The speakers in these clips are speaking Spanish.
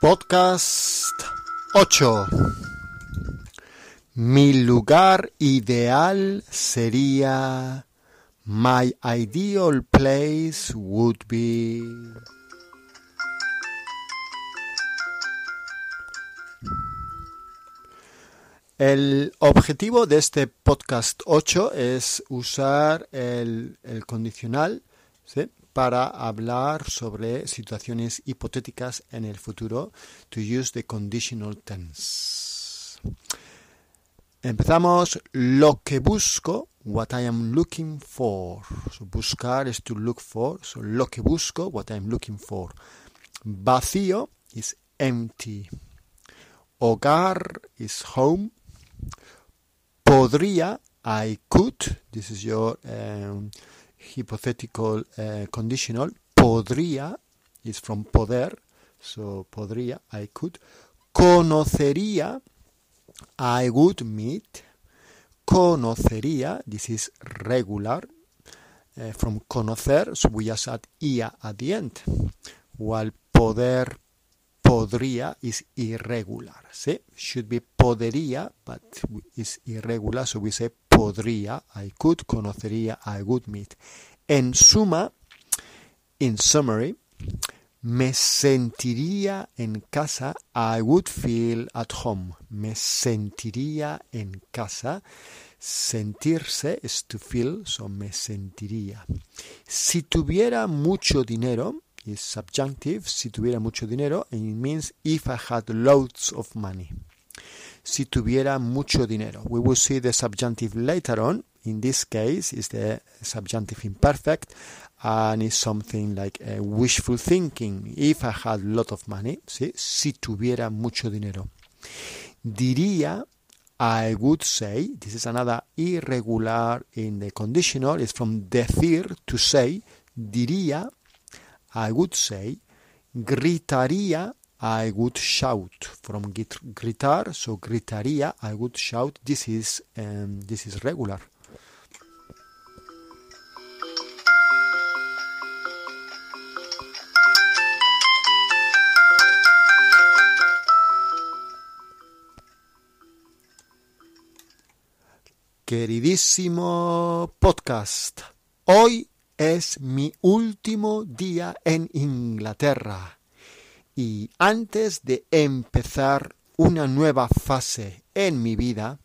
Podcast 8. Mi lugar ideal sería My ideal place would be El objetivo de este podcast 8 es usar el, el condicional ¿sí? Para hablar sobre situaciones hipotéticas en el futuro. To use the conditional tense. Empezamos lo que busco, what I am looking for. So, buscar es to look for. So, lo que busco, what I am looking for. Vacío is empty. Hogar is home. Podría, I could, this is your um, hypothetical uh, conditional. Podría is from poder, so podría, I could. Conocería, I would meet. Conocería, this is regular, uh, from conocer, so we just add ia at the end. While poder, podría is irregular. see Should be podería, but is irregular, so we say podría, I could, conocería, I would meet. En suma, in summary, me sentiría en casa, I would feel at home. Me sentiría en casa. Sentirse is to feel, so me sentiría. Si tuviera mucho dinero, is subjunctive, si tuviera mucho dinero, it means if I had loads of money. Si tuviera mucho dinero. We will see the subjunctive later on. In this case, is the subjunctive imperfect, and it's something like a wishful thinking. If I had a lot of money, ¿sí? si tuviera mucho dinero. Diría, I would say, this is another irregular in the conditional, it's from decir, to say, diría, I would say, gritaría, I would shout. From gritar, so gritaría, I would shout. This is um, this is regular. Queridísimo podcast, hoy es mi último día en Inglaterra y antes de empezar una nueva fase en mi vida,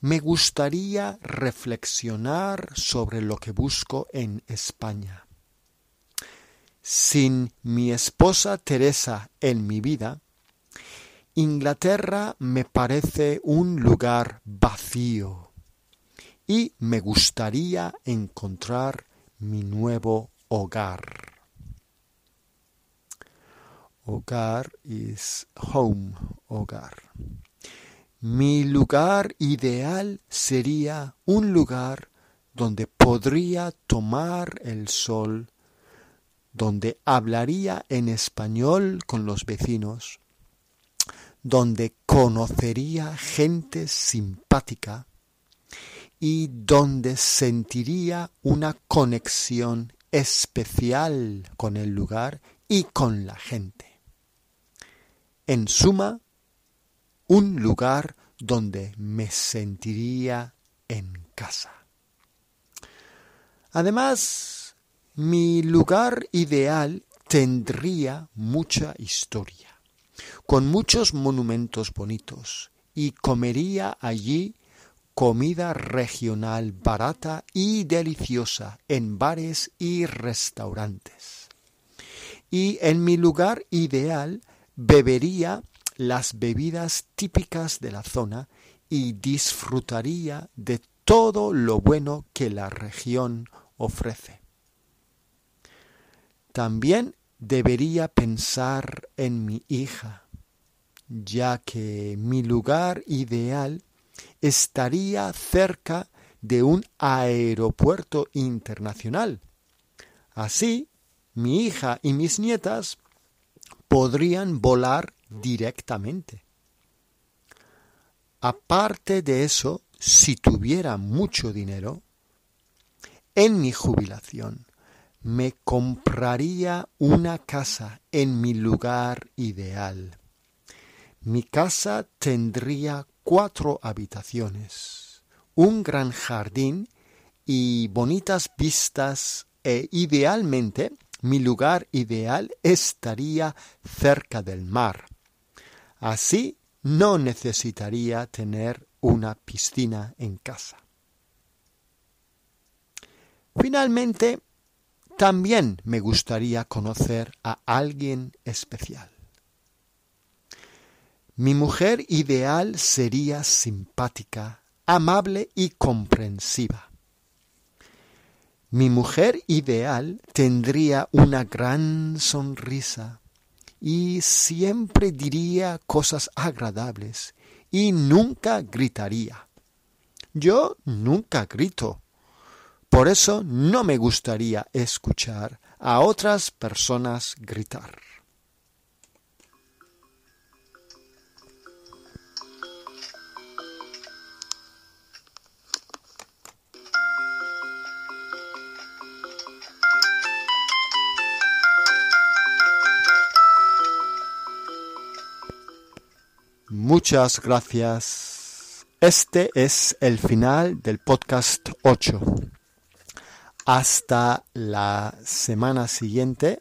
me gustaría reflexionar sobre lo que busco en España. Sin mi esposa Teresa en mi vida, Inglaterra me parece un lugar vacío y me gustaría encontrar mi nuevo hogar. Hogar is home, hogar. Mi lugar ideal sería un lugar donde podría tomar el sol, donde hablaría en español con los vecinos, donde conocería gente simpática, y donde sentiría una conexión especial con el lugar y con la gente. En suma, un lugar donde me sentiría en casa. Además, mi lugar ideal tendría mucha historia, con muchos monumentos bonitos, y comería allí comida regional barata y deliciosa en bares y restaurantes. Y en mi lugar ideal bebería las bebidas típicas de la zona y disfrutaría de todo lo bueno que la región ofrece. También debería pensar en mi hija, ya que mi lugar ideal estaría cerca de un aeropuerto internacional. Así, mi hija y mis nietas podrían volar directamente. Aparte de eso, si tuviera mucho dinero, en mi jubilación me compraría una casa en mi lugar ideal. Mi casa tendría cuatro habitaciones, un gran jardín y bonitas vistas e idealmente mi lugar ideal estaría cerca del mar. Así no necesitaría tener una piscina en casa. Finalmente, también me gustaría conocer a alguien especial. Mi mujer ideal sería simpática, amable y comprensiva. Mi mujer ideal tendría una gran sonrisa y siempre diría cosas agradables y nunca gritaría. Yo nunca grito. Por eso no me gustaría escuchar a otras personas gritar. Muchas gracias. Este es el final del podcast 8. Hasta la semana siguiente.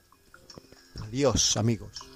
Adiós amigos.